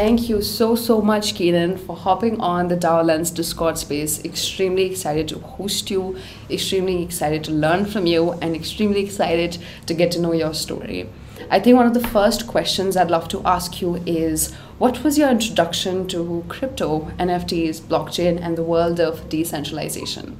thank you so, so much, Keenan, for hopping on the Lens Discord space. Extremely excited to host you, extremely excited to learn from you, and extremely excited to get to know your story. I think one of the first questions I'd love to ask you is what was your introduction to crypto, NFTs, blockchain, and the world of decentralization?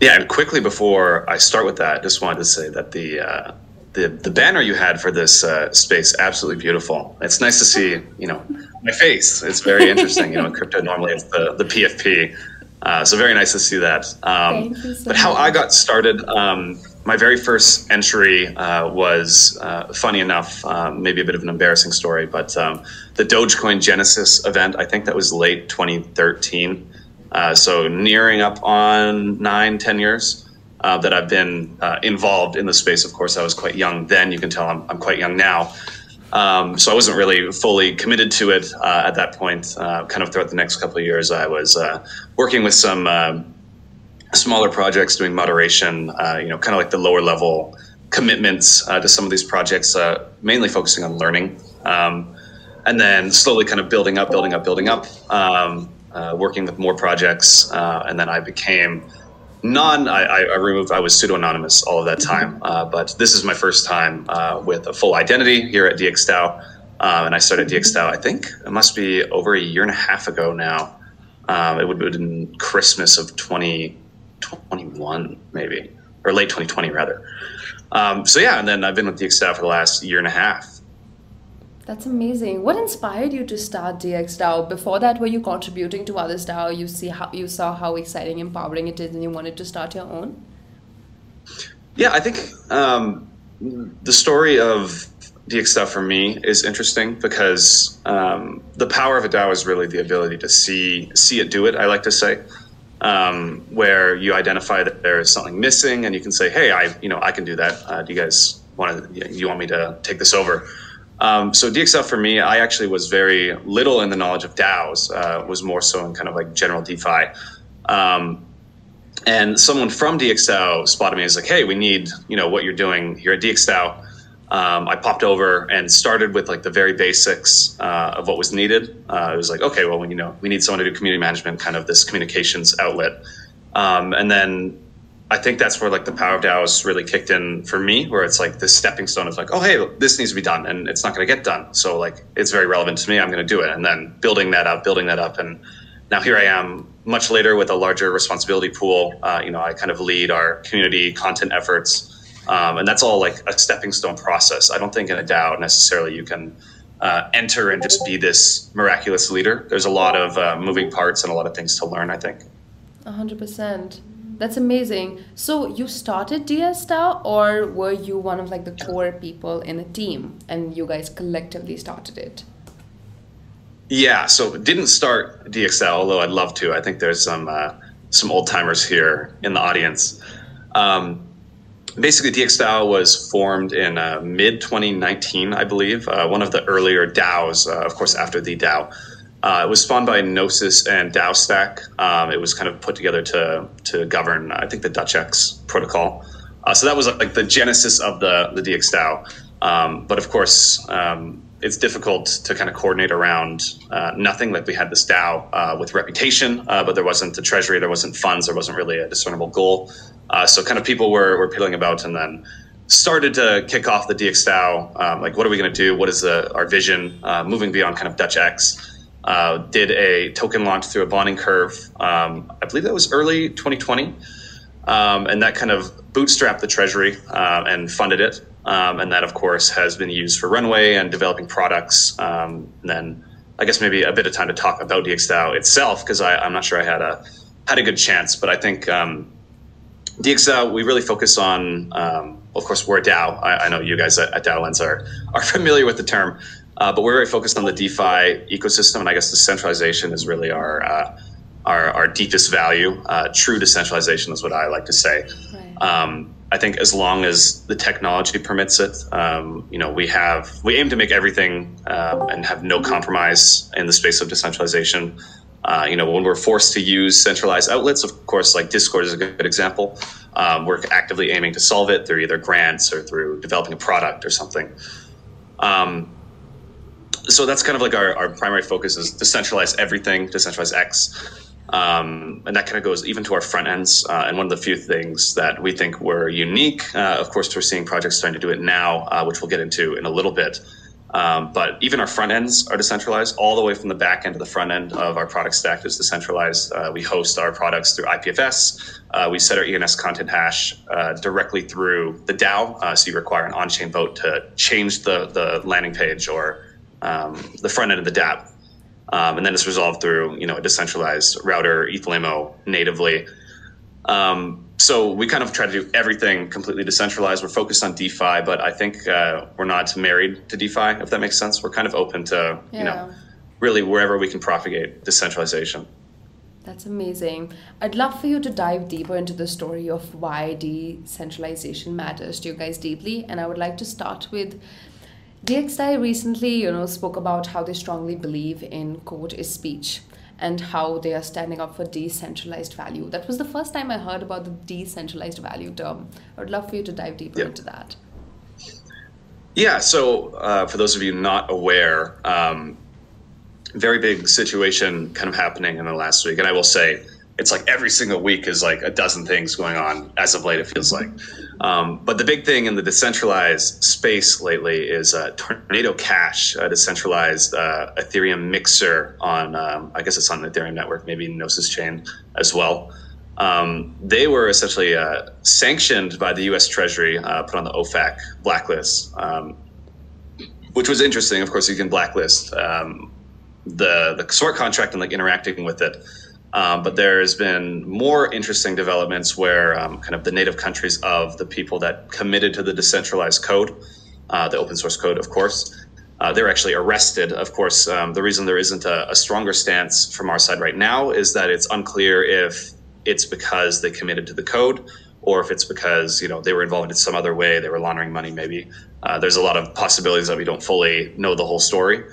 Yeah, and quickly before I start with that, just wanted to say that the uh, the, the banner you had for this uh, space absolutely beautiful. It's nice to see, you know, my face. It's very interesting. you know, in crypto normally it's the the PFP, uh, so very nice to see that. Um, so but much. how I got started, um, my very first entry uh, was uh, funny enough, uh, maybe a bit of an embarrassing story, but um, the Dogecoin Genesis event. I think that was late 2013. Uh, so nearing up on nine, ten years uh, that I've been uh, involved in the space. Of course, I was quite young then. You can tell I'm, I'm quite young now. Um, so I wasn't really fully committed to it uh, at that point. Uh, kind of throughout the next couple of years, I was working with some smaller projects, doing moderation. you know, kind of like the lower level commitments to some of these projects, mainly focusing on learning. Um, and then slowly kind of building up, building up, building up. Um, uh, working with more projects, uh, and then I became non. I, I, removed. I was pseudo anonymous all of that time, uh, but this is my first time uh, with a full identity here at DXDAO, uh, and I started DXDAO. I think it must be over a year and a half ago now. Um, it would have been Christmas of 2021, maybe, or late 2020 rather. Um, so yeah, and then I've been with DXDAO for the last year and a half. That's amazing. What inspired you to start DXDAO? Before that, were you contributing to others DAO? You see how you saw how exciting, empowering it is, and you wanted to start your own. Yeah, I think um, the story of DXDAO for me is interesting because um, the power of a DAO is really the ability to see see it do it. I like to say, um, where you identify that there is something missing, and you can say, "Hey, I you know I can do that. Uh, do you guys want to? You want me to take this over?" Um, so DXDAO for me, I actually was very little in the knowledge of DAOs. Uh, was more so in kind of like general DeFi. Um, and someone from DXDAO spotted me as like, "Hey, we need you know what you're doing here at DXDAO." Um, I popped over and started with like the very basics uh, of what was needed. Uh, it was like, okay, well, you know, we need someone to do community management, kind of this communications outlet. Um, and then I think that's where like the power of DAOs really kicked in for me, where it's like this stepping stone of like, oh hey, this needs to be done, and it's not going to get done. So like it's very relevant to me. I'm going to do it, and then building that up, building that up, and now here I am, much later with a larger responsibility pool. Uh, you know, I kind of lead our community content efforts, um, and that's all like a stepping stone process. I don't think in a DAO necessarily you can uh, enter and just be this miraculous leader. There's a lot of uh, moving parts and a lot of things to learn. I think. hundred percent. That's amazing. So you started DXDAO, or were you one of like the core people in a team, and you guys collectively started it? Yeah, so didn't start DXDAO, although I'd love to. I think there's some uh, some old timers here in the audience. Um, basically, DXDAO was formed in uh, mid 2019, I believe. Uh, one of the earlier DAOs, uh, of course, after the DAO. Uh, it was spawned by Gnosis and DAOstack. Um, it was kind of put together to to govern, I think, the DutchX protocol. Uh, so that was like the genesis of the the DXDAO. Um, but of course, um, it's difficult to kind of coordinate around uh, nothing. Like we had this DAO uh, with reputation, uh, but there wasn't a treasury, there wasn't funds, there wasn't really a discernible goal. Uh, so kind of people were were piddling about, and then started to kick off the DXDAO. Um, like, what are we going to do? What is the, our vision? moving beyond kind of DutchX uh, did a token launch through a bonding curve. Um, I believe that was early 2020. Um, and that kind of bootstrapped the treasury uh, and funded it. Um, and that, of course, has been used for Runway and developing products. Um, and then I guess maybe a bit of time to talk about DXDAO itself, because I'm not sure I had a had a good chance. But I think um, DXDAO, we really focus on, um, of course, we're DAO. I, I, know you guys at, at DAO Lens are, are familiar with the term. Uh, but we're very focused on the DeFi ecosystem, and I guess decentralization is really our uh, our, our, deepest value. Uh, true decentralization is what I like to say. Right. Um, I think as long as the technology permits it, um, you know, we have we aim to make everything um, and have no compromise in the space of decentralization. Uh, you know, when we're forced to use centralized outlets, of course, like Discord is a good example. Um, we're actively aiming to solve it through either grants or through developing a product or something. Um, so that's kind of like our, our primary focus is decentralize everything, decentralize X. Um, and that kind of goes even to our front ends. Uh, and one of the few things that we think were unique, uh, of course, we're seeing projects starting to do it now, uh, which we'll get into in a little bit. Um, but even our front ends are decentralized, all the way from the back end to the front end of our product stack is decentralized. Uh, we host our products through IPFS. Uh, we set our ENS content hash uh, directly through the DAO, so you require an on-chain vote to change the the landing page or um, the front end of the DApp. Um, and then it's resolved through you know a decentralized router eth.limo natively. Um, so we kind of try to do everything completely decentralized. We're focused on DeFi, but I think uh, we're not married to DeFi, if that makes sense. We're kind of open to yeah. you know really wherever we can propagate decentralization. That's amazing. I'd love for you to dive deeper into the story of why decentralization matters to you guys deeply, and I would like to start with DXDAO recently, you know, spoke about how they strongly believe in code is speech and how they are standing up for decentralized value. That was the first time I heard about the decentralized value term. I would love for you to dive deeper into that. Yeah, so uh, for those of you not aware, um, very big situation kind of happening in the last week. And I will say, it's like every single week is like a dozen things going on as of late, it feels like. Um, but the big thing in the decentralized space lately is uh, Tornado Cash, a decentralized uh, Ethereum mixer on, um, I guess it's on the Ethereum network, maybe Gnosis chain as well. Um, they were essentially uh, sanctioned by the US Treasury, uh, put on the OFAC blacklist, um, which was interesting. Of course, you can blacklist um, the, the smart contract and like interacting with it. Um, but there's been more interesting developments where um, kind of the native countries of the people that committed to the decentralized code, uh, the open source code, of course, uh, they're actually arrested. Of course, um, the reason there isn't a, a, stronger stance from our side right now is that it's unclear if it's because they committed to the code or if it's because you know they were involved in some other way, they were laundering money. Maybe uh, there's a lot of possibilities that we don't fully know the whole story.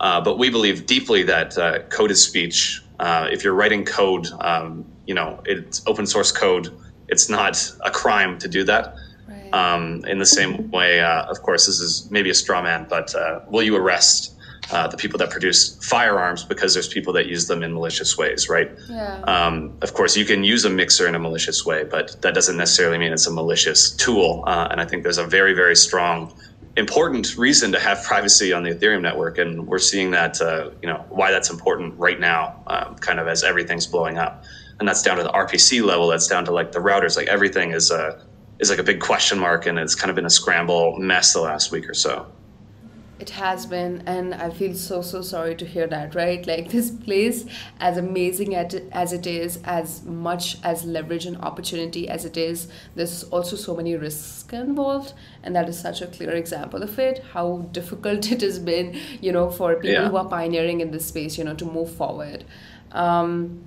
Uh, but we believe deeply that uh, code is speech uh, if you're writing code, um, you know, it's open source code. It's not a crime to do that. Right. Um, in the same way, uh, of course, this is maybe a straw man, but uh, will you arrest uh, the people that produce firearms because there's people that use them in malicious ways, right? Yeah. Um, of course, you can use a mixer in a malicious way, but that doesn't necessarily mean it's a malicious tool. Uh, and I think there's a very, very strong important reason to have privacy on the Ethereum network, and we're seeing that uh, you know why that's important right now, um, kind of as everything's blowing up, and that's down to the RPC level. That's down to like the routers. Like everything is a uh, is like a big question mark, and it's kind of been a scramble mess the last week or so. It has been, and I feel so so sorry to hear that. Right, like this place, as amazing as it is, as much as leverage and opportunity as it is, there's also so many risks involved, and that is such a clear example of it. How difficult it has been, you know, for people yeah. who are pioneering in this space, you know, to move forward. Um,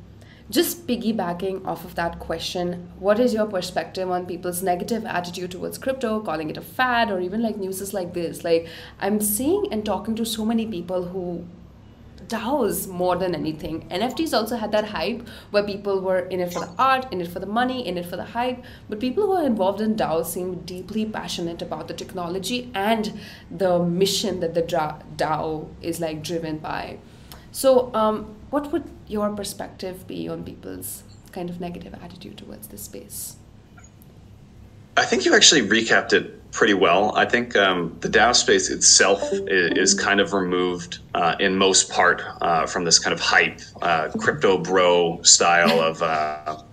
just piggybacking off of that question, what is your perspective on people's negative attitude towards crypto, calling it a fad, or even like news like this? Like, I'm seeing and talking to so many people who DAOs more than anything. NFTs also had that hype where people were in it for the art, in it for the money, in it for the hype. But people who are involved in DAOs seem deeply passionate about the technology and the mission that the DAO is like driven by. So, um, what would your perspective be on people's kind of negative attitude towards this space? I think you actually recapped it pretty well. I think um, the DAO space itself is, kind of removed uh, in most part uh, from this kind of hype, uh, crypto bro style of. Uh,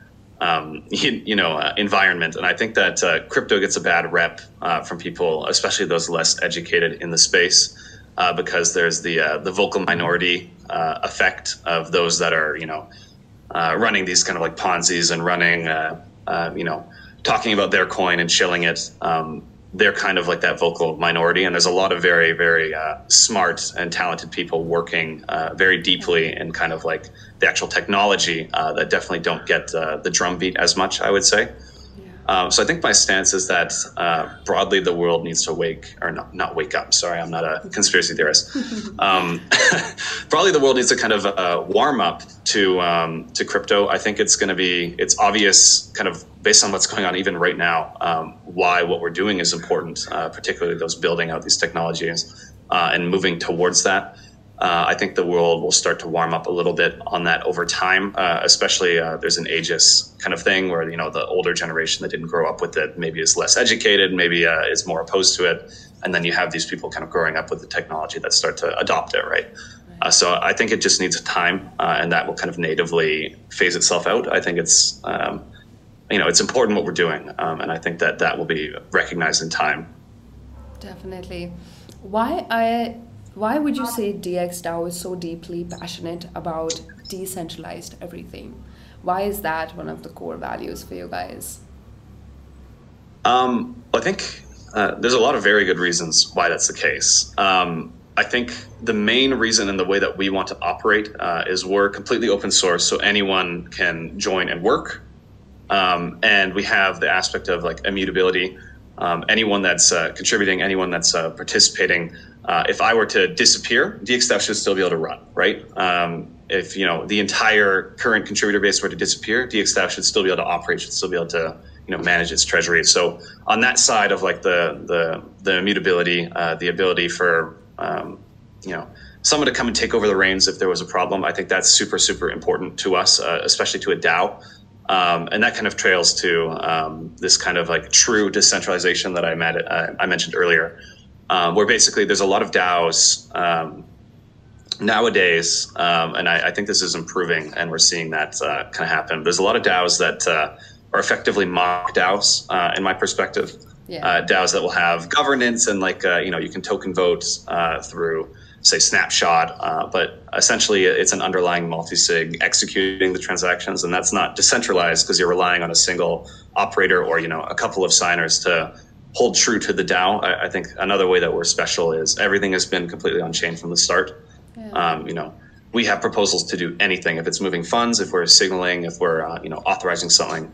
um, you, you, know, uh, environment, and I think that uh, crypto gets a bad rep from people, especially those less educated in the space because there's the the vocal minority uh, effect of those that are you know uh, running these kind of like Ponzi's and running uh, uh, you know talking about their coin and shilling it. Um, they're kind of like that vocal minority, and there's a lot of very very smart and talented people working very deeply in kind of like the actual technology that definitely don't get the drumbeat as much. I would say. Um, so I think my stance is that uh, broadly the world needs to wake or not, not wake up. Sorry, I'm not a conspiracy theorist. Um, broadly, the world needs to kind of uh, warm up to um, to crypto. I think it's going to be it's obvious, kind of based on what's going on even right now, um, why what we're doing is important, uh, particularly those building out these technologies. uh, and moving towards that. Uh, I think the world will start to warm up a little bit on that over time. Uh, especially uh, there's an ageist kind of thing where you know the older generation that didn't grow up with it maybe is less educated, maybe uh, is more opposed to it, and then you have these people kind of growing up with the technology that start to adopt it, right? Uh, so I think it just needs time, uh, and that will kind of natively phase itself out. I think it's um, you know it's important what we're doing, um, and I think that that will be recognized in time. Definitely. Why I why would you say DXDAO is so deeply passionate about decentralized everything? Why is that one of the core values for you guys? Um, I think uh, there's a lot of very good reasons why that's the case. Um, I think the main reason and the way that we want to operate uh, is we're completely open source, so anyone can join and work. Um, and we have the aspect of like immutability. Um, anyone that's uh, contributing, anyone that's uh, participating, uh, if I were to disappear, DXF should still be able to run, right? Um, if you know the entire current contributor base were to disappear, DXF should still be able to operate, should still be able to you know manage its treasury. So on that side of like the the the immutability, uh, the ability for um, you know someone to come and take over the reins if there was a problem, I think that's super super important to us, uh, especially to a DAO. Um, and that kind of trails to um, this kind of like true decentralization that I, met, uh, I mentioned earlier um, where basically there's a lot of DAOs um, nowadays, um, and I, I, think this is improving, and we're seeing that uh, kind of happen. There's a lot of DAOs that uh, are effectively mock DAOs, uh, in my perspective. Yeah. Uh, DAOs that will have governance and like uh, you know you can token vote uh, through say snapshot, but essentially it's an underlying multi-sig executing the transactions, and that's not decentralized because you're relying on a single operator or you know a couple of signers to hold true to the DAO. I, I, think another way that we're special is everything has been completely on chain from the start. Yeah. Um, you know, we have proposals to do anything if it's moving funds, if we're signaling, if we're uh, you know authorizing something.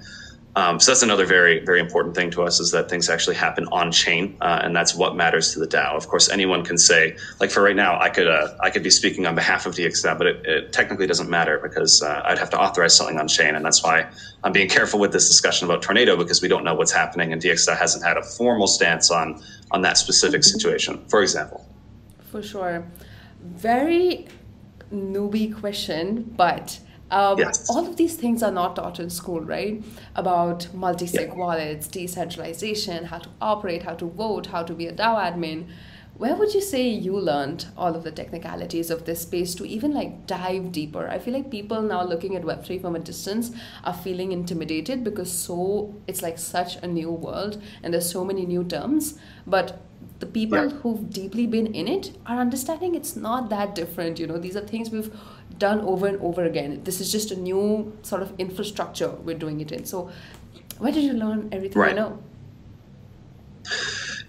Um, so that's another very, very important thing to us is that things actually happen on chain, uh, and that's what matters to the DAO. Of course, anyone can say, like for right now, I could uh, I could be speaking on behalf of DXDAO, but it, it technically doesn't matter because uh, I'd have to authorize something on chain, and that's why I'm being careful with this discussion about Tornado because we don't know what's happening, and DXDAO hasn't had a formal stance on on that specific situation. For example. For sure, very newbie question, but um, yes. All of these things are not taught in school, right? About multi-sig yeah. wallets, decentralization, how to operate, how to vote, how to be a DAO admin. Where would you say you learned all of the technicalities of this space to even like dive deeper? I feel like people now looking at Web3 from a distance are feeling intimidated because so it's like such a new world and there's so many new terms. But the people yeah. who've deeply been in it are understanding it's not that different. You know, these are things we've done over and over again. This is just a new sort of infrastructure we're doing it in. So, where did you learn everything right. you know?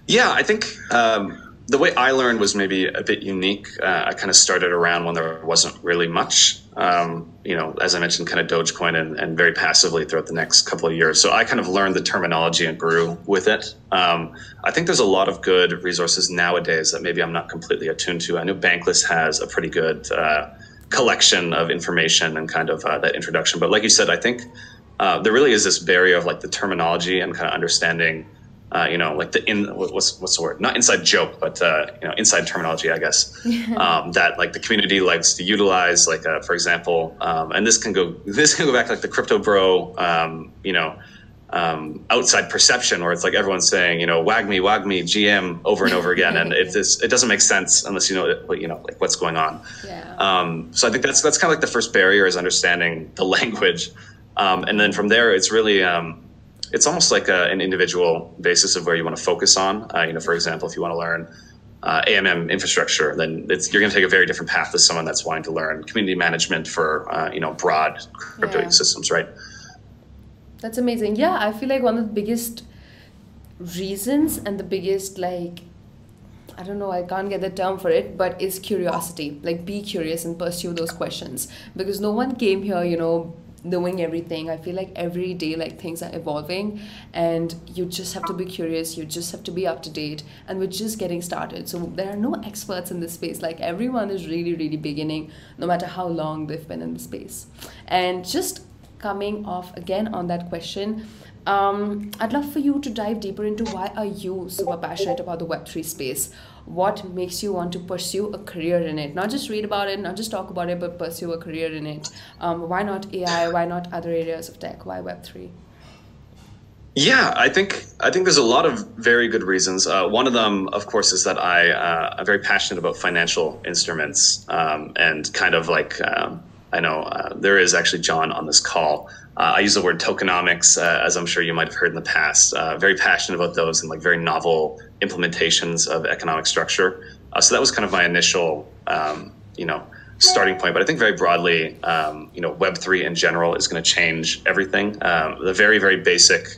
Yeah, I think um, the way I learned was maybe a bit unique. Uh, I kind of started around when there wasn't really much. Um, you know, as I mentioned, kind of Dogecoin and, and, very passively throughout the next couple of years. So I kind of learned the terminology and grew with it. Um, I think there's a lot of good resources nowadays that maybe I'm not completely attuned to. I know Bankless has a pretty good uh, collection of information and kind of uh, that introduction. But like you said, I think uh, there really is this barrier of like the terminology and kind of understanding, uh, you know, like the in what's what's the word? Not inside joke, but uh, you know, inside terminology, I guess. um, that like the community likes to utilize, like uh, for example, um, and this can go this can go back like the crypto bro, um, you know um, outside perception where it's like everyone's saying, you know, wagmi, wag me, GM over and over again, and it just it doesn't make sense unless you know what you know like what's going on. Yeah. Um, so I think that's that's kind of like the first barrier is understanding the language, um, and then from there it's really it's almost like a, an individual basis of where you want to focus on. Uh, you know, for example, if you want to learn. Uh, AMM infrastructure, then you're going to take a very different path than someone that's wanting to learn community management for uh, you know broad crypto yeah. systems, right? That's amazing. Yeah, I feel like one of the biggest reasons and the biggest like I don't know, I can't get the term for it, but is curiosity. Like be curious and pursue those questions because no one came here, you know, knowing everything. I feel like every day like things are evolving and you just have to be curious, you just have to be up to date and we're just getting started. So there are no experts in this space. Like everyone is really really beginning no matter how long they've been in the space. And just coming off again on that question Um, I'd love for you to dive deeper into why are you super passionate about the Web3 space? What makes you want to pursue a career in it? Not just read about it, not just talk about it, but pursue a career in it. Um, why not AI? Why not other areas of tech? Why Web3? Yeah, I think I think there's a lot of very good reasons. Uh, one of them, of course, is that I uh, I'm very passionate about financial instruments um, and kind of like um, I know uh, there is actually John on this call. Uh, I use the word tokenomics, uh, as I'm sure you might have heard in the past. Uh, very passionate about those and like very novel implementations of economic structure. Uh, so that was kind of my initial, um, you know, starting point. But I think very broadly, um, you know, Web three in general is going to change everything. Um, the very very basic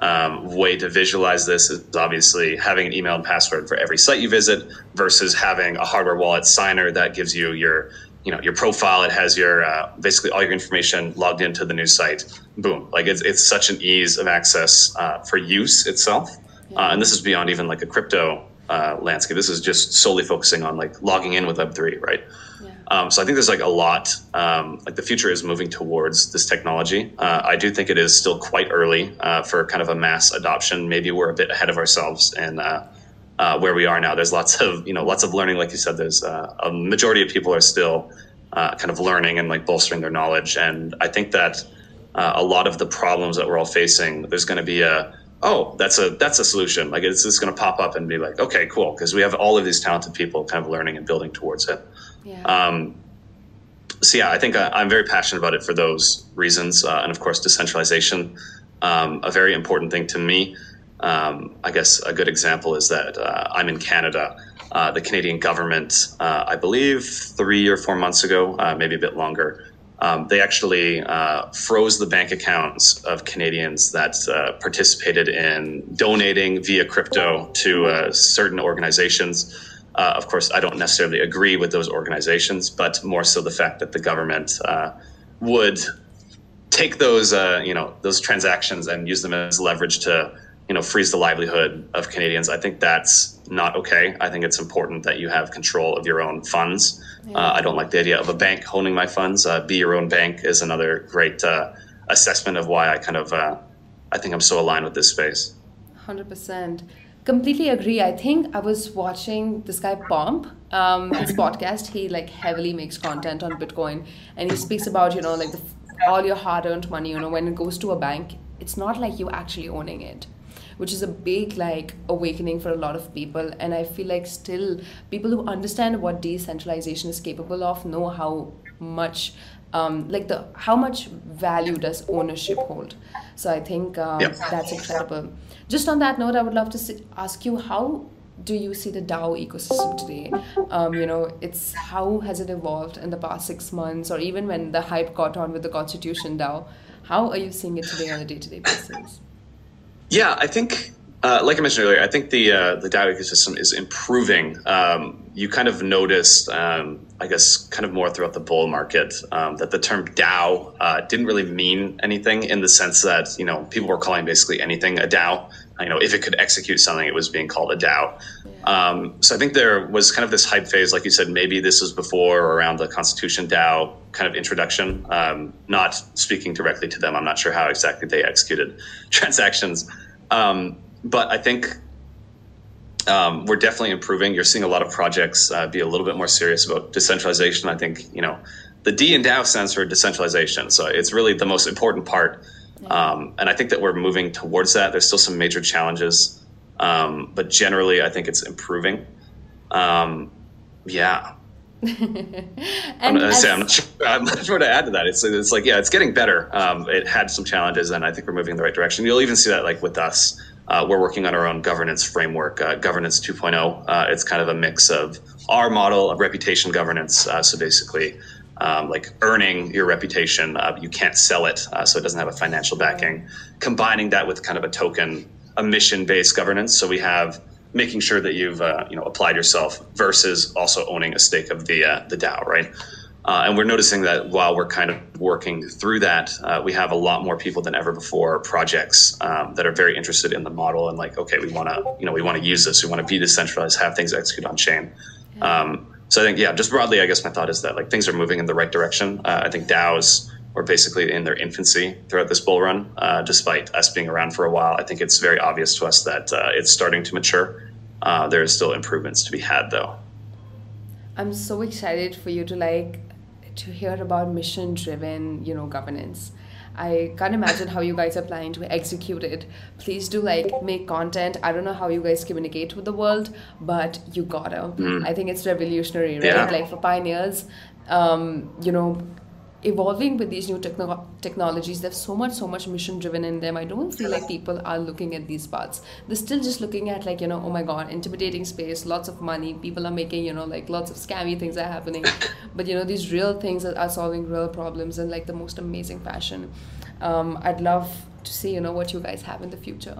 um, way to visualize this is obviously having an email and password for every site you visit versus having a hardware wallet signer that gives you your you know your profile it has your uh, basically all your information logged into the news site. Boom. Like it's, it's such an ease of access uh, for use itself. Uh, and this is beyond even like a crypto uh, landscape. This is just solely focusing on like logging in with web3 right? Yeah. um, so i think there's like a lot um, like the future is moving towards this technology. Uh, i do think it is still quite early uh, for kind of a mass adoption. Maybe we're a bit ahead of ourselves and uh, where we are now. There's lots of you know lots of learning, like you said. There's uh, a majority of people are still uh, kind of learning and like bolstering their knowledge, and I think that uh, a lot of the problems that we're all facing, there's going to be a oh that's a that's a solution. Like it's just going to pop up and be like okay cool because we have all of these talented people kind of learning and building towards it. Yeah. Um, so yeah, I think I, am very passionate about it for those reasons, uh, and of course decentralization, um, a very important thing to me. Um, I guess a good example is that uh, I'm in Canada. Uh, the Canadian government, uh, I believe three or four months ago, uh, maybe a bit longer, um, they actually uh, froze the bank accounts of Canadians that uh, participated in donating via crypto to certain organizations. of course, I don't necessarily agree with those organizations, but more so the fact that the government would take those, you know, those transactions and use them as leverage to you know freeze the livelihood of Canadians. I think that's not okay. I think it's important that you have control of your own funds. Yeah. Uh, I don't like the idea of a bank owning my funds. Uh, be your own bank is another great uh, assessment of why I kind of uh, I think I'm so aligned with this space. Hundred percent. Completely agree. I think I was watching this guy Pomp, um, his podcast. He like heavily makes content on Bitcoin, and he speaks about you know like the, all your hard-earned money. You know when it goes to a bank, it's not like you actually owning it which is a big like awakening for a lot of people and i feel like still people who understand what decentralization is capable of know how much um, like the how much value does ownership hold so i think um, yep. that's incredible just on that note i would love to ask you how do you see the DAO ecosystem today? Um, you know, it's how has it evolved in the past six months, or even when the hype caught on with the Constitution DAO? How are you seeing it today on a day-to-day basis? Yeah, I think, uh, like I mentioned earlier, I think the uh, the DAO ecosystem is improving. Um, you kind of noticed, um, I guess, kind of more throughout the bull market um, that the term DAO uh, didn't really mean anything in the sense that you know people were calling basically anything a DAO. You know, if it could execute something, it was being called a DAO. Um, so I think there was kind of this hype phase, like you said, maybe this was before or around the Constitution DAO kind of introduction. Um, not speaking directly to them, I'm not sure how exactly they executed transactions. Um, but I think um, we're definitely improving. You're seeing a lot of projects uh, be a little bit more serious about decentralization. I think you know the D in DAO stands for decentralization, so it's really the most important part. Um, and I think that we're moving towards that. There's still some major challenges, um, but generally, I think it's improving. Um, yeah. I'm, as, I'm, not sure, I'm not sure to add to that. It's it's like yeah, it's getting better. Um, it had some challenges, and I think we're moving in the right direction. You'll even see that like with us. Uh, we're working on our own governance framework, uh, governance 2.0. Uh, it's kind of a mix of our model of reputation governance. Uh, so basically, um, like earning your reputation, uh, you can't sell it, uh, so it doesn't have a financial backing. Combining that with kind of a token, a mission-based governance. So we have making sure that you've uh, you know applied yourself versus also owning a stake of the uh, the DAO, right? Uh, and we're noticing that while we're kind of working through that, uh, we have a lot more people than ever before projects um, that are very interested in the model and like, okay, we want to you know we want to use this, we want to be decentralized, have things execute on chain. Um, so I think yeah, just broadly, I guess my thought is that like things are moving in the right direction. Uh, I think DAOs or basically in their infancy throughout this bull run, uh, despite us being around for a while. I think it's very obvious to us that uh, it's starting to mature. Uh, there are still improvements to be had, though. I'm so excited for you to like to hear about mission driven, you know, governance. I can't imagine how you guys are planning to execute it. Please do like make content. I don't know how you guys communicate with the world, but you gotta. Mm. I think it's revolutionary, right? Yeah. Like for pioneers, um, you know, evolving with these new techno- technologies there's so much so much mission driven in them. I don't feel like people are looking at these parts. They're still just looking at like you know oh my god intimidating space lots of money people are making you know like lots of scammy things are happening. But you know these real things are, are solving real problems in like the most amazing fashion. Um, i'd love to see you know what you guys have in the future.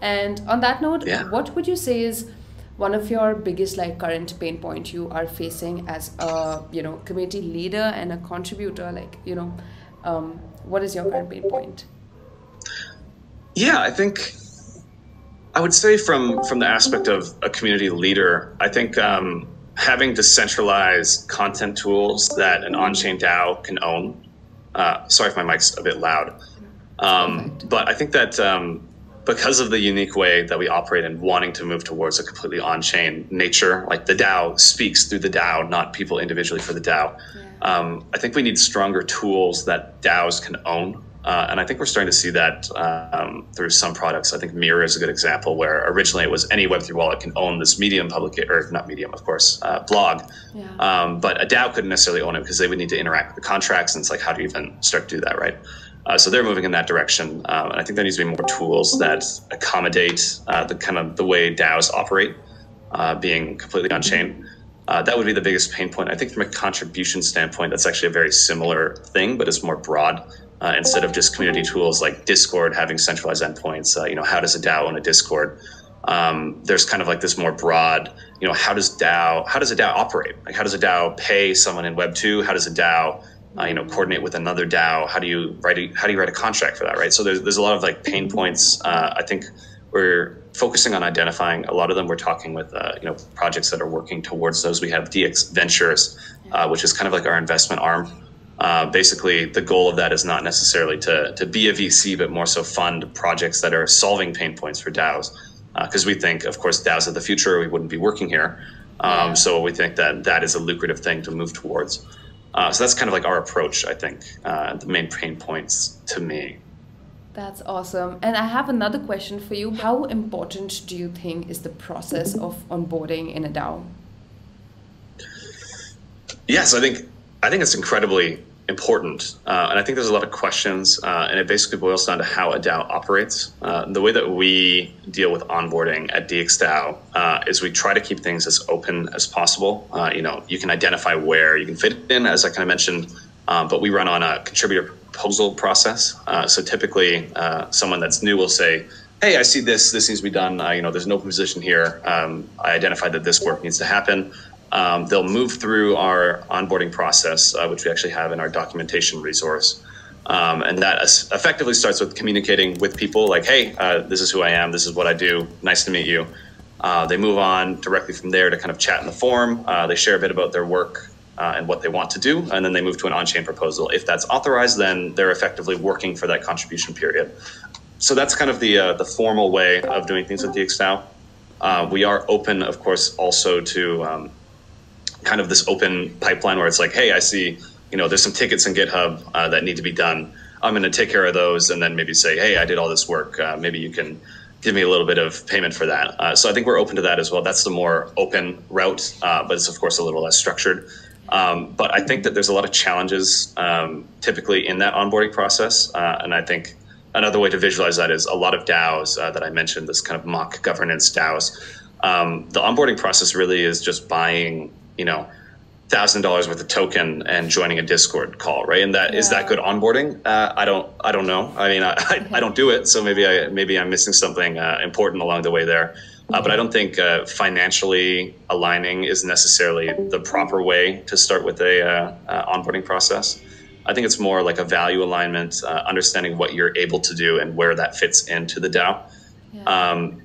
And on that note yeah. what would you say is one of your biggest like current pain point you are facing as a you know community leader and a contributor like you know um, what is your current pain point? Yeah i think i would say from from the aspect of a community leader i think um, having decentralized content tools that an on-chain dao can own uh, sorry if my mic's a bit loud um, but i think that um, because of the unique way that we operate and wanting to move towards a completely on-chain nature, like the DAO speaks through the DAO, not people individually for the DAO. Yeah. Um, I think we need stronger tools that DAOs can own. Uh, and I think we're starting to see that um, through some products. I think Mirror is a good example where originally it was any Web3 wallet can own this Medium public, or not Medium, of course, uh, blog. Yeah. Um, but a DAO couldn't necessarily own it because they would need to interact with the contracts. And it's like, how do you even start to do that, right? Uh, so they're moving in that direction, um, and I think there needs to be more tools that accommodate uh, the kind of the way DAOs operate, uh, being completely on chain. Uh, that would be the biggest pain point. I think from a contribution standpoint, that's actually a very similar thing, but it's more broad. Uh, instead of just community tools like Discord having centralized endpoints, uh, you know, how does a DAO own a Discord? Um, there's kind of like this more broad, you know, how does DAO, how does a DAO operate? Like, how does a DAO pay someone in Web two? How does a DAO uh, you know coordinate with another DAO? How do you write a, how do you write a contract for that? Right. So there's there's a lot of like pain points. Uh, I think we're focusing on identifying a lot of them. We're talking with uh, you know projects that are working towards those. We have DX Ventures, uh, which is kind of like our investment arm. Uh, basically, the goal of that is not necessarily to to be a VC, but more so fund projects that are solving pain points for DAOs. Because uh, we think, of course, DAOs of the future, we wouldn't be working here. Um, so we think that that is a lucrative thing to move towards. Uh, so that's kind of like our approach, I think, uh, the main pain points to me. That's awesome. And I have another question for you. How important do you think is the process of onboarding in a DAO? Yes, I think I think it's incredibly important. Uh, and I think there's a lot of questions, uh, and it basically boils down to how a DAO operates. Uh, the way that we deal with onboarding at DxDAO uh, is we try to keep things as open as possible. Uh, you know, you can identify where you can fit in, as I kind of mentioned, um, but we run on a contributor proposal process. Uh, so typically, someone that's new will say, "Hey, I see this. This needs to be done. you know, there's an open position here. Um, I identified that this work needs to happen." Um, they'll move through our onboarding process, uh, which we actually have in our documentation resource. Um, and that effectively starts with communicating with people like, hey, uh, this is who I am, this is what I do, nice to meet you. Uh, they move on directly from there to kind of chat in the forum. Uh, they share a bit about their work uh, and what they want to do, and then they move to an on chain proposal. If that's authorized, then they're effectively working for that contribution period. So that's kind of the, uh, the formal way of doing things at DxDAO. we are open, of course, also to um, kind of this open pipeline where it's like, hey, I see, you know, there's some tickets in GitHub uh, that need to be done. I'm going to take care of those, and then maybe say, hey, I did all this work. Uh, maybe you can give me a little bit of payment for that. Uh, so I think we're open to that as well. That's the more open route, uh, but it's of course a little less structured. Um, but I think that there's a lot of challenges um, typically in that onboarding process, uh, and I think another way to visualize that is a lot of DAOs uh, that I mentioned, this kind of mock governance DAOs. Um, the onboarding process really is just buying you know, thousand dollars worth of token and joining a Discord call, right? And that yeah. is that good onboarding? Uh, I don't, I don't know. I mean, I, I, I, don't do it, so maybe I maybe I'm missing something uh, important along the way there. Uh, but I don't think uh, financially aligning is necessarily the proper way to start with a uh, uh, onboarding process. I think it's more like a value alignment, understanding what you're able to do and where that fits into the DAO. Yeah. Um,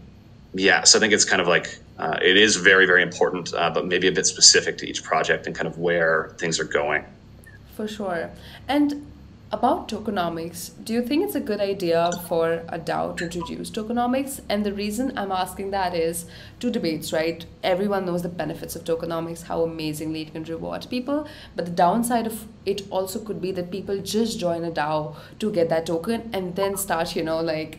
yeah, so I think it's kind of like uh, it is very, very important, uh, but maybe a bit specific to each project and kind of where things are going. For sure. And about tokenomics, do you think it's a good idea for a DAO to introduce tokenomics? And the reason I'm asking that is two debates, right? Everyone knows the benefits of tokenomics, how amazingly it can reward people. But the downside of it also could be that people just join a DAO to get that token and then start, you know, like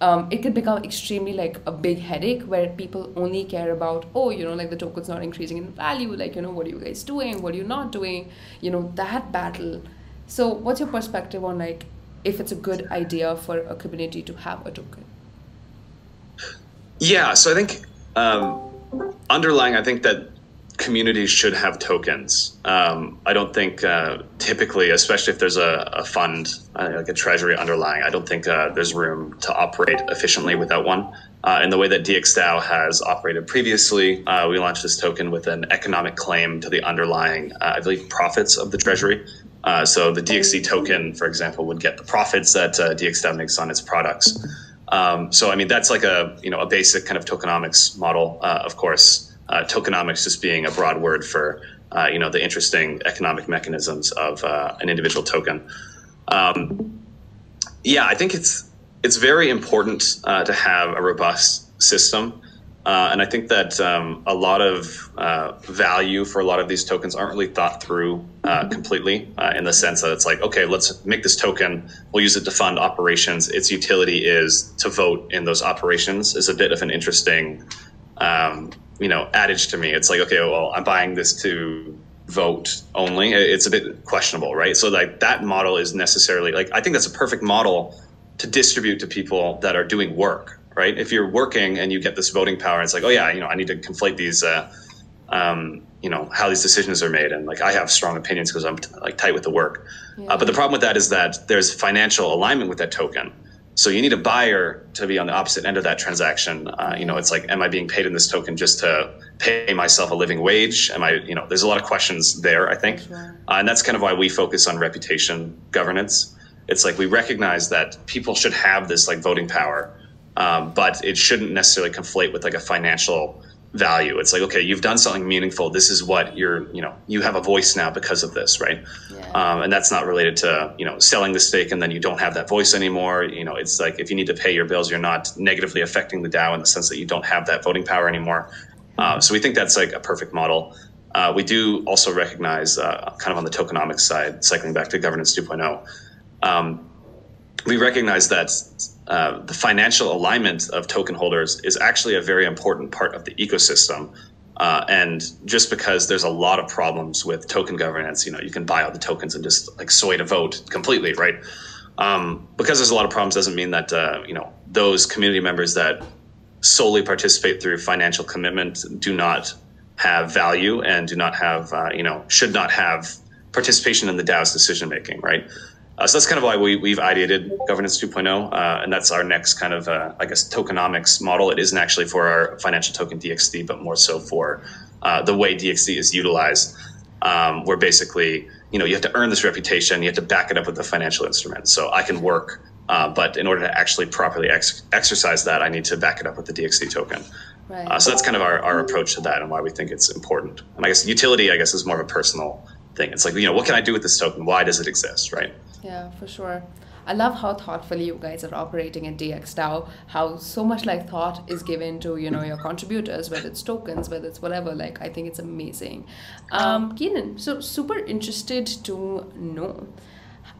um, it could become extremely like a big headache where people only care about oh you know like the token's not increasing in value like you know what are you guys doing? What are you not doing? You know that battle. So, what's your perspective on like if it's a good idea for a community to have a token? Yeah, so I think um, underlying, I think that communities should have tokens. Um, I don't think uh, typically, especially if there's a, a fund uh, like a treasury underlying, I don't think uh, there's room to operate efficiently without one. Uh, in the way that DXDAO has operated previously, uh, we launched this token with an economic claim to the underlying, uh, I believe, profits of the treasury. Uh, so the DXD token, for example, would get the profits that uh, DXDAO makes on its products. Um, so I mean that's like a you know a basic kind of tokenomics model. Uh, of course, uh, tokenomics just being a broad word for uh, you know the interesting economic mechanisms of uh, an individual token. Um, yeah, I think it's it's very important to have a robust system uh, and I think that um, a lot of uh, value for a lot of these tokens aren't really thought through uh, completely uh, in the sense that it's like, okay, let's make this token, we'll use it to fund operations. Its utility is to vote in those operations is a bit of an interesting, um, you know, adage to me. It's like, okay, well, I'm buying this to vote only. It's a bit questionable, right? So like that model is necessarily like, I think that's a perfect model to distribute to people that are doing work right? If you're working and you get this voting power, it's like, oh yeah, you know, I need to conflate these, uh, um, you know, how these decisions are made, and like I have strong opinions because I'm like tight with the work. Yeah. Uh, but the problem with that is that there's financial alignment with that token. So you need a buyer to be on the opposite end of that transaction. Uh, you know, it's like, am I being paid in this token just to pay myself a living wage? Am I, you know, there's a lot of questions there. I think, sure. uh, and that's kind of why we focus on reputation governance. It's like we recognize that people should have this like voting power um, but it shouldn't necessarily conflate with like a financial value. It's like, okay, you've done something meaningful. This is what you're, you know, you have a voice now because of this, right? Yeah. Um, and that's not related to, you know, selling the stake and then you don't have that voice anymore. You know, it's like if you need to pay your bills, you're not negatively affecting the DAO in the sense that you don't have that voting power anymore. Uh, so we think that's like a perfect model. Uh, we do also recognize, uh, kind of on the tokenomics side, cycling back to governance 2.0, um, we recognize that uh, the financial alignment of token holders is actually a very important part of the ecosystem. Uh, and just because there's a lot of problems with token governance, you know, you can buy all the tokens and just like sway to vote completely, right? Um, because there's a lot of problems doesn't mean that uh, you know those community members that solely participate through financial commitment do not have value and do not have uh, you know should not have participation in the DAO's decision making, right? Uh, so that's kind of why we, we've ideated governance 2.0, uh, and that's our next kind of, uh, I guess, tokenomics model. It isn't actually for our financial token DXD, but more so for uh, the way DXD is utilized, um, where basically, you know, you have to earn this reputation, you have to back it up with a financial instrument. So I can work, uh, but in order to actually properly ex- exercise that, I need to back it up with the DXD token. Right. Uh, so that's kind of our, our approach to that and why we think it's important. And I guess utility, I guess, is more of a personal thing. It's like, you know, what can I do with this token? Why does it exist, right? Yeah, for sure. I love how thoughtfully you guys are operating at DXDAO, how so much like thought is given to, you know, your contributors, whether it's tokens, whether it's whatever. Like, I think it's amazing. Um, Keenan, so super interested to know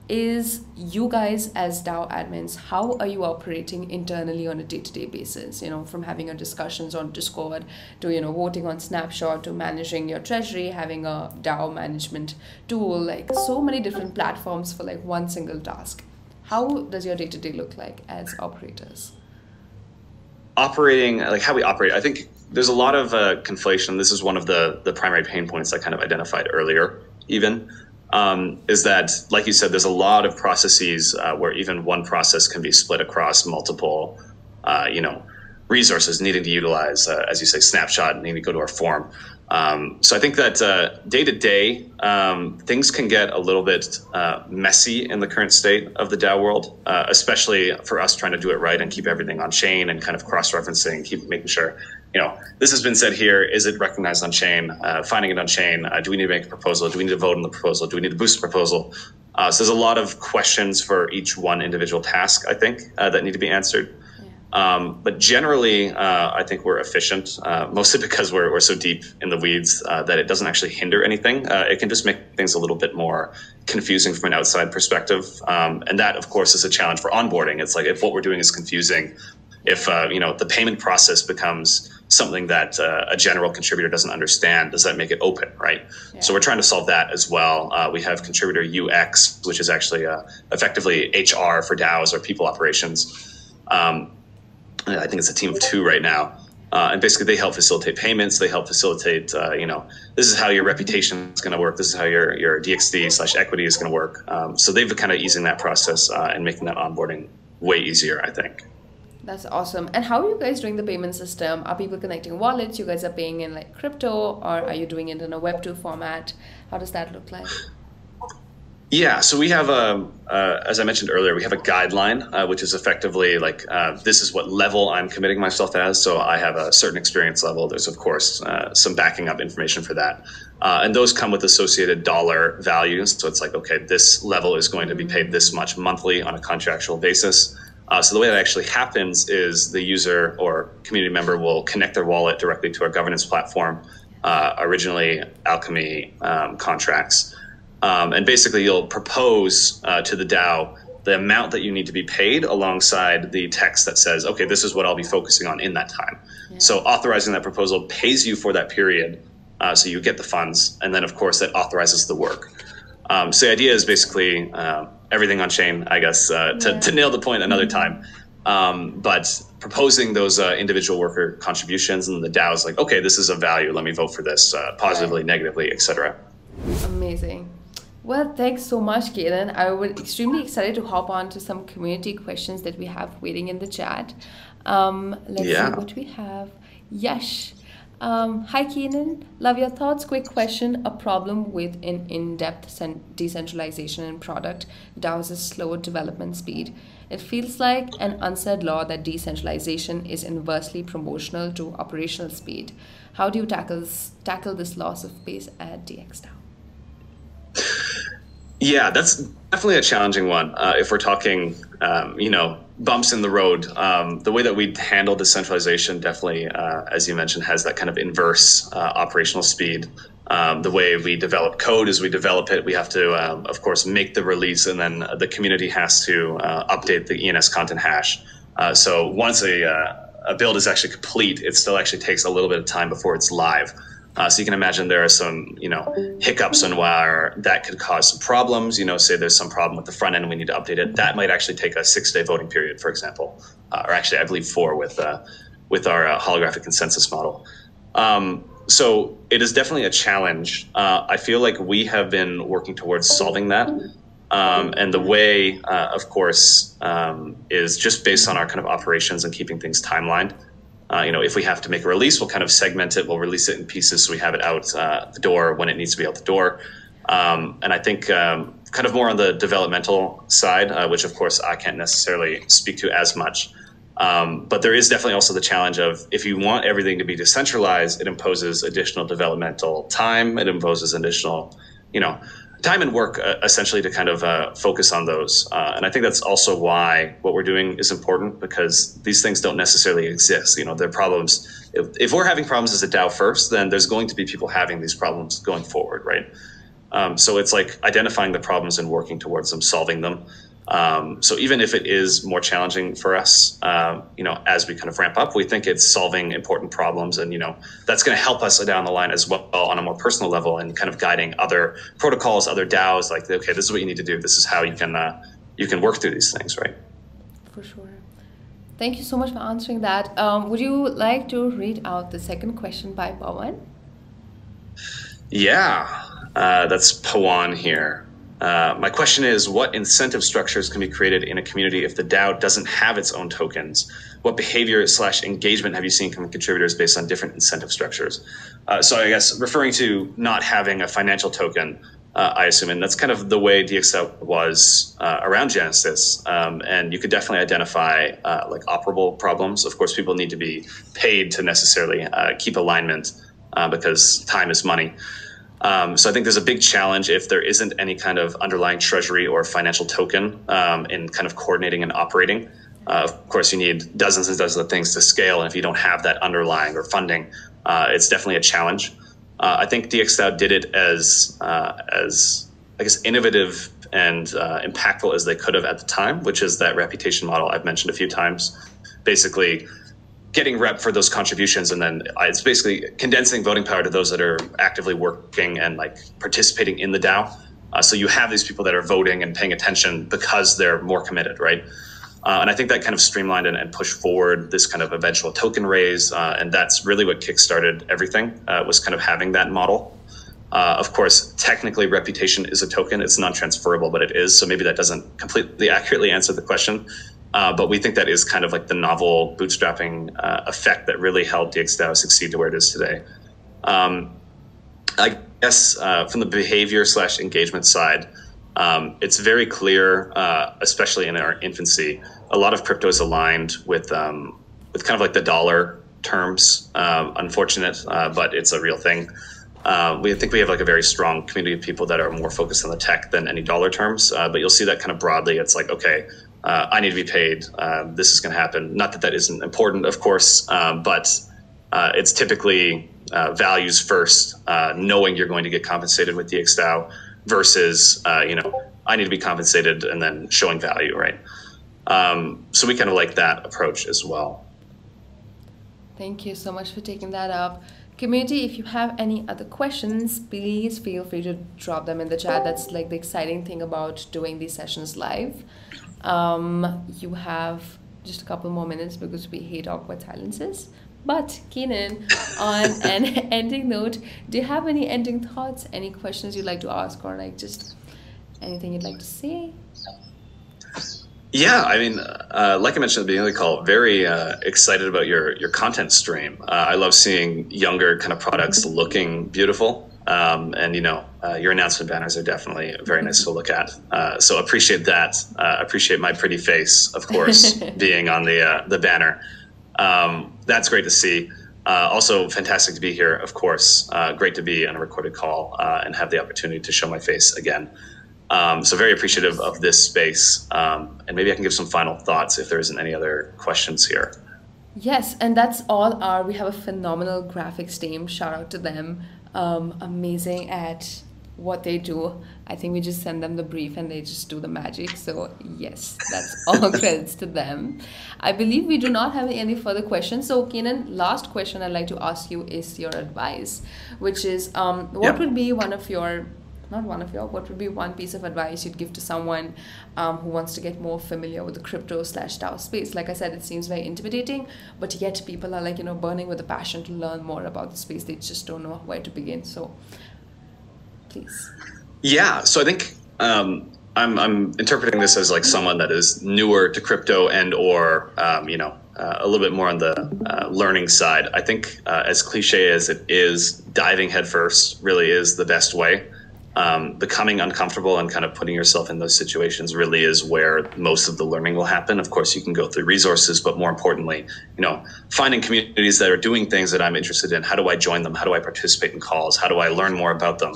is you guys as DAO admins, how are you operating internally on a day-to-day basis? You know, from having your discussions on Discord to, you know, voting on Snapshot to managing your treasury, having a DAO management tool, like so many different platforms for like one single task. How does your day-to-day look like as operators? Operating, like how we operate, I think there's a lot of uh, conflation. This is one of the the primary pain points I kind of identified earlier, even um, is that, like you said, there's a lot of processes uh, where even one process can be split across multiple, uh, you know, resources needing to utilize, uh, as you say, snapshot, needing to go to our form. Um, so I think that day to day, things can get a little bit uh, messy in the current state of the DAO world, uh, especially for us trying to do it right and keep everything on chain and kind of cross referencing, keep making sure you know, this has been said here. Is it recognized on chain? Uh, finding it on chain. Uh, do we need to make a proposal? Do we need to vote on the proposal? Do we need to boost the proposal? Uh, so there's a lot of questions for each one individual task, I think, uh, that need to be answered. Um, but generally, uh, I think we're efficient, uh, mostly because we're, we're so deep in the weeds uh, that it doesn't actually hinder anything. Uh, it can just make things a little bit more confusing from an outside perspective. Um, and that, of course, is a challenge for onboarding. It's like if what we're doing is confusing, if uh, you know the payment process becomes something that uh, a general contributor doesn't understand, does that make it open, right? Yeah. So we're trying to solve that as well. we have contributor UX, which is actually effectively HR for DAOs or people operations. Um, I think it's a team of two right now. Uh, and basically, they help facilitate payments. They help facilitate, uh, you know, this is how your reputation is going to work. This is how your your DXD slash equity is going to work. Um, so they've been kind of easing that process uh, and making that onboarding way easier. I think. That's awesome. And how are you guys doing the payment system? Are people connecting wallets? You guys are paying in like crypto, or are you doing it in a Web two format? How does that look like? Yeah, so we have a, uh, as I mentioned earlier, we have a guideline, uh, which is effectively like uh, this is what level I'm committing myself as. So I have a certain experience level. There's of course uh, some backing up information for that, uh, and those come with associated dollar values. So it's like okay, this level is going to be paid this much monthly on a contractual basis. Uh, so the way that actually happens is the user or community member will connect their wallet directly to our governance platform. originally, Alchemy um, contracts. Um, and basically, you'll propose uh, to the DAO the amount that you need to be paid alongside the text that says, okay, this is what I'll be focusing on in that time. Yeah. So authorizing that proposal pays you for that period. Uh, so you get the funds. And then, of course, that authorizes the work. Um, so the idea is basically uh, everything on chain, I guess, uh, to, yeah. to, nail the point another mm-hmm. time. Um, but proposing those uh, individual worker contributions and the DAO is like, okay, this is a value. Let me vote for this uh, positively, right. negatively, etc. Amazing. Well, thanks so much, Kaden. I was extremely excited to hop on to some community questions that we have waiting in the chat. Um, let's yeah. see what we have. Yash. Um, hi, Keenan. Love your thoughts. Quick question. A problem with an in depth decentralization in product DAOs slow development speed. It feels like an unsaid law that decentralization is inversely proportional to operational speed. How do you tackle, tackle this loss of pace at DXDAO? Yeah, that's definitely a challenging one. Uh, if we're talking, um, you know, bumps in the road, um, the way that we handle decentralization definitely, uh, as you mentioned, has that kind of inverse uh, operational speed. Um, the way we develop code is we develop it, we have to, um, of course, make the release, and then the community has to uh, update the ENS content hash. Uh, so once a, uh, a build is actually complete, it still actually takes a little bit of time before it's live. Uh, so you can imagine there are some, you know, hiccups on where that could cause some problems. You know, say there's some problem with the front end we need to update it. That might actually take a six-day voting period, for example, uh, or actually, I believe four with uh, with our uh, holographic consensus model. Um, so it is definitely a challenge. Uh, I feel like we have been working towards solving that. Um, and the way, uh, of course, um, is just based on our kind of operations and keeping things timelined. Uh, you know, if we have to make a release, we'll kind of segment it. We'll release it in pieces so we have it out uh, the door when it needs to be out the door. Um, and I think um, kind of more on the developmental side, uh, which of course I can't necessarily speak to as much. Um, but there is definitely also the challenge of if you want everything to be decentralized, it imposes additional developmental time. It imposes additional, you know, time and work uh, essentially to kind of uh, focus on those. Uh, and I think that's also why what we're doing is important because these things don't necessarily exist. You know, they're problems. If, if we're having problems as a DAO first, then there's going to be people having these problems going forward, right? Um, so it's like identifying the problems and working towards them, solving them. Um, so even if it is more challenging for us, uh, you know, as we kind of ramp up, we think it's solving important problems, and you know, that's going to help us down the line as well on a more personal level, and kind of guiding other protocols, other DAOs, like okay, this is what you need to do. This is how you can uh, you can work through these things, right? For sure. Thank you so much for answering that. Um, would you like to read out the second question by Pawan? Yeah, uh, that's Pawan here. Uh, my question is what incentive structures can be created in a community if the DAO doesn't have its own tokens? What behavior slash engagement have you seen from contributors based on different incentive structures? Uh, so I guess referring to not having a financial token, uh, I assume, and that's kind of the way DXDAO was uh, around Genesis. Um, and you could definitely identify uh, like operable problems. Of course, people need to be paid to necessarily keep alignment because time is money. Um, so I think there's a big challenge if there isn't any kind of underlying treasury or financial token um, in kind of coordinating and operating. Uh, of course, you need dozens and dozens of things to scale, and if you don't have that underlying or funding, uh, it's definitely a challenge. Uh, I think DxDAO did it as uh, as I guess innovative and uh, impactful as they could have at the time, which is that reputation model I've mentioned a few times. Basically, getting rep for those contributions and then it's basically condensing voting power to those that are actively working and like participating in the DAO. Uh, so you have these people that are voting and paying attention because they're more committed, right? Uh, and I think that kind of streamlined and, and, pushed forward this kind of eventual token raise, uh, and that's really what kickstarted everything. Uh, was kind of having that model. Uh, of course, technically, reputation is a token; it's non-transferable, but it is. So maybe that doesn't completely accurately answer the question. Uh, but we think that is kind of like the novel bootstrapping uh, effect that really helped DxDAO succeed to where it is today. Um, I guess uh, from the behavior slash engagement side, um, it's very clear, uh, especially in our infancy, a lot of crypto is aligned with um, with kind of like the dollar terms. Um, unfortunate, uh, but it's a real thing. Uh, we think we have like a very strong community of people that are more focused on the tech than any dollar terms. Uh, but you'll see that kind of broadly. It's like, okay, uh, I need to be paid. Uh, this is going to happen. Not that that isn't important, of course, um, but uh, it's typically uh, values first, uh, knowing you're going to get compensated with DxDAO versus, uh, you know, I need to be compensated and then showing value, right? Um, so we kind of like that approach as well. Thank you so much for taking that up. Community, if you have any other questions, please feel free to drop them in the chat. That's like the exciting thing about doing these sessions live. Um, you have just a couple more minutes because we hate awkward silences. But Keenan, on an ending note, do you have any ending thoughts, any questions you'd like to ask, or like just anything you'd like to say? Yeah, I mean, uh, like I mentioned at the beginning of the call, very uh, excited about your your content stream. Uh, I love seeing younger kind of products looking beautiful. Um, and you know, uh, your announcement banners are definitely very nice to look at. Uh, so appreciate that. Uh, appreciate my pretty face, of course, being on the uh, the banner. Um, that's great to see. Uh, also, fantastic to be here. Of course, uh, great to be on a recorded call and have the opportunity to show my face again. Um, so very appreciative of this space. Um, and maybe I can give some final thoughts if there isn't any other questions here. Yes, and that's all our. We have a phenomenal graphics team. Shout out to them um, amazing at what they do. I think we just send them the brief and they just do the magic. So, yes, that's all credits to them. I believe we do not have any further questions. So, Keenan, last question I'd like to ask you is your advice, which is um, what yep. would be one of your not one of your what would be one piece of advice you'd give to someone um, who wants to get more familiar with the crypto slash DAO space? Like I said it seems very intimidating but yet people are like you know burning with a passion to learn more about the space. They just don't know where to begin. So please. Yeah. So I think um, I'm, I'm interpreting this as like someone that is newer to crypto and or um, you know uh, a little bit more on the uh, learning side. I think uh, as cliche as it is, diving headfirst really is the best way um, becoming uncomfortable and kind of putting yourself in those situations really is where most of the learning will happen. Of course, you can go through resources, but more importantly, you know, finding communities that are doing things that I'm interested in. How do I join them? How do I participate in calls? How do I learn more about them?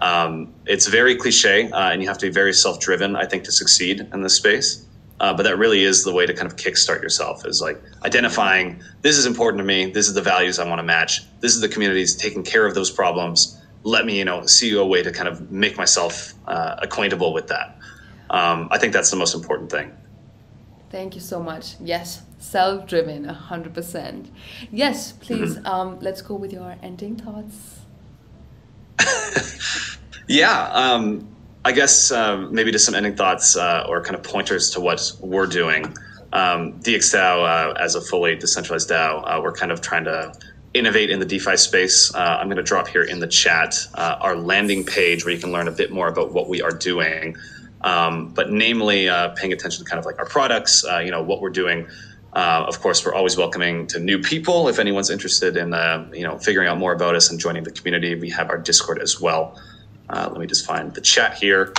Um, it's very cliche, uh, and you have to be very self-driven, I think, to succeed in this space. Uh, but that really is the way to kind of kickstart yourself is like identifying this is important to me this is the values i want to match this is the communities taking care of those problems let me, you know, see a way to kind of make myself uh, acquaintable with that. Um, I think that's the most important thing. Thank you so much. Yes, self driven, 100%. Yes, please, mm-hmm. um, let's go with your ending thoughts. yeah, um, I guess um, maybe just some ending thoughts uh, or kind of pointers to what we're doing. Um, DxDAO, uh, as a fully decentralized DAO, uh, we're kind of trying to innovate in the DeFi space. Uh, I'm going to drop here in the chat uh, our landing page where you can learn a bit more about what we are doing. Um, but namely, uh, paying attention to kind of like our products, uh, you know, what we're doing. Uh, of course, we're always welcoming to new people. If anyone's interested in, uh, you know, figuring out more about us and joining the community, we have our Discord as well. let me just find the chat here.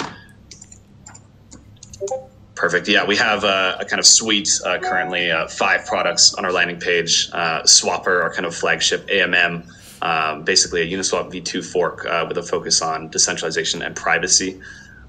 Perfect. Yeah, we have a, a kind of suite uh, currently, uh, five products on our landing page. Uh, Swapr, our kind of flagship AMM, um, basically a Uniswap v2 fork uh, with a focus on decentralization and privacy.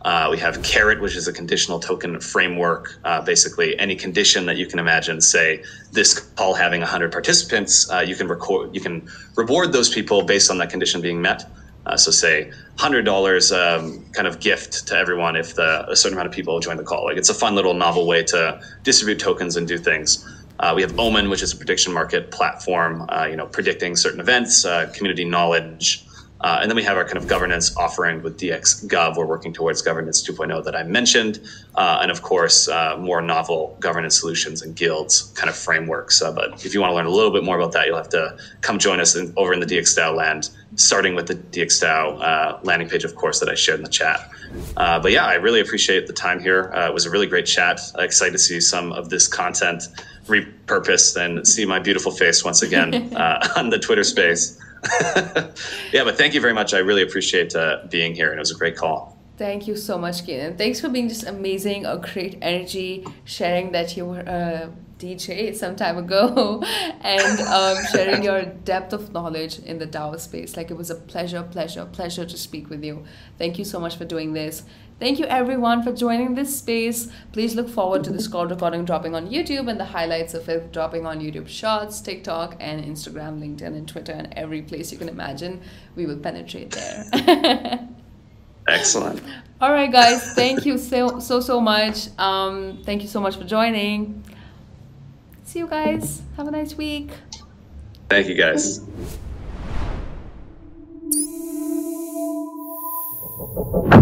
Uh, we have Carrot, which is a conditional token framework. Uh, basically, any condition that you can imagine, say this call having 100 participants, you can record, you can reward those people based on that condition being met. Uh, so, say $100 um, kind of gift to everyone if the, a certain amount of people join the call. Like it's a fun little novel way to distribute tokens and do things. Uh, we have Omen, which is a prediction market platform, uh, you know, predicting certain events, community knowledge. Uh, and then we have our kind of governance offering with DXGov. We're working towards governance 2.0 that I mentioned. Uh, and of course, uh, more novel governance solutions and guilds kind of frameworks. Uh, but if you want to learn a little bit more about that, you'll have to come join us in, over in the DXDAO land, starting with the DXDAO uh, landing page, of course, that I shared in the chat. Uh, but yeah, I really appreciate the time here. it was a really great chat. excited to see some of this content repurposed and see my beautiful face once again on the Twitter space. yeah, but thank you very much. I really appreciate uh, being here, and it was a great call. Thank you so much, Keenan. Thanks for being just amazing, a great energy, sharing that you were DJ some time ago, and um, sharing your depth of knowledge in the DAO space. Like it was a pleasure, pleasure, pleasure to speak with you. Thank you so much for doing this. Thank you everyone for joining this space. Please look forward to this call recording dropping on YouTube and the highlights of it dropping on YouTube Shorts, TikTok, and Instagram, LinkedIn, and Twitter, and every place you can imagine. We will penetrate there. Excellent. All right, guys. Thank you so so so much. Um, thank you so much for joining see you guys. Have a nice week. Thank you guys. Bye.